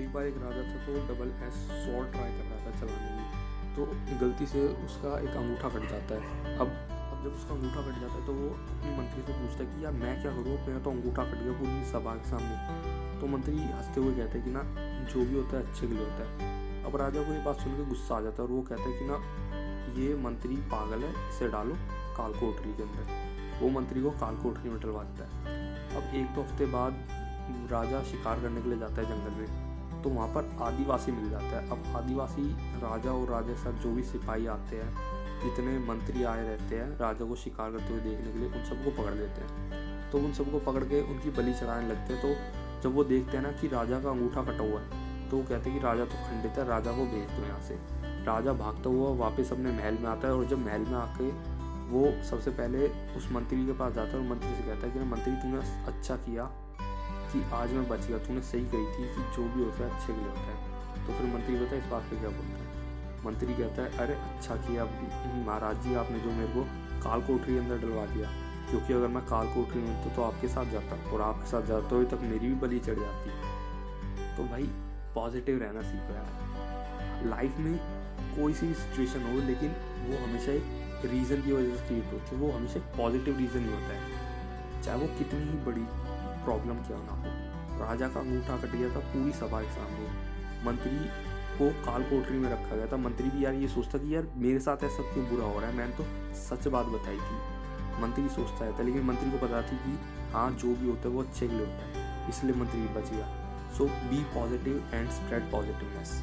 एक बार एक राजा था तो वो डबल एस सॉल्ट ट्राई कर रहा था चलाने की। तो गलती से उसका एक अंगूठा कट जाता है। अब अब जब उसका अंगूठा कट जाता है तो वो अपनी मंत्री से पूछता है कि, यार, मैं क्या करूँ? मेरा तो अंगूठा कट गया पूरी सभा के सामने। तो मंत्री हँसते हुए कहते हैं कि, ना, जो भी होता है, अच्छे के लिए होता है। अब राजा को ये बात सुन के गुस्सा आ जाता है और वो कहता है कि, ना, ये मंत्री पागल है, इसे डालो काल कोठरी के अंदर। वो मंत्री को काल कोठरी में डलवा देता है। अब एक दो हफ़्ते बाद राजा शिकार करने के लिए जाता है जंगल में। तो वहाँ पर आदिवासी मिल जाता है। अब आदिवासी राजा और राजा साथ जो भी सिपाही आते हैं, जितने मंत्री आए रहते हैं, राजा को शिकार करते हुए देखने के लिए उन सबको पकड़ लेते हैं। तो उन सबको पकड़ के उनकी बलि चढ़ाने लगते हैं। तो जब वो देखते हैं ना कि राजा का अंगूठा कटा हुआ है तो वो कहते हैं कि राजा तो खंडित है, राजा को भेज दो यहाँ से। राजा भागता हुआ वापस अपने महल में आता है और जब महल में आके वो सबसे पहले उस मंत्री के पास जाता है और मंत्री से कहता है कि मंत्री तूने अच्छा किया कि आज मैं बच गया, तूने सही कही थी कि जो भी होता है अच्छे के लिए होता है। तो फिर मंत्री बता इस बात पे क्या बोलता है? मंत्री कहता है, अरे अच्छा किया महाराज जी, आपने जो मेरे को काल कोठरी अंदर डलवा दिया। क्योंकि अगर मैं काल कोठरी में होता तो आपके साथ जाता और आपके साथ जाते हुए तक मेरी भी बलि चढ़ जाती। तो भाई पॉजिटिव रहना सीखो यार। लाइफ में कोई सी सिचुएशन हो, लेकिन वो हमेशा एक रीज़न की वजह से क्रिएट होती है। वो हमेशा एक पॉजिटिव रीज़न ही होता है। चाहे वो कितनी ही बड़ी प्रॉब्लम क्यों ना हो। राजा का अंगूठा कट गया था, पूरी सभा के सामने। मंत्री को काल कोठरी में रखा गया था। मंत्री भी यार ये सोचता कि यार मेरे साथ ऐसा क्यों बुरा हो रहा है? मैंने तो सच बात बताई थी। मंत्री सोचता है था लेकिन मंत्री को पता थी कि हाँ जो भी होता है वो अच्छे के लिए होता है। इसलिए मंत्री बच गया। So be positive and spread positiveness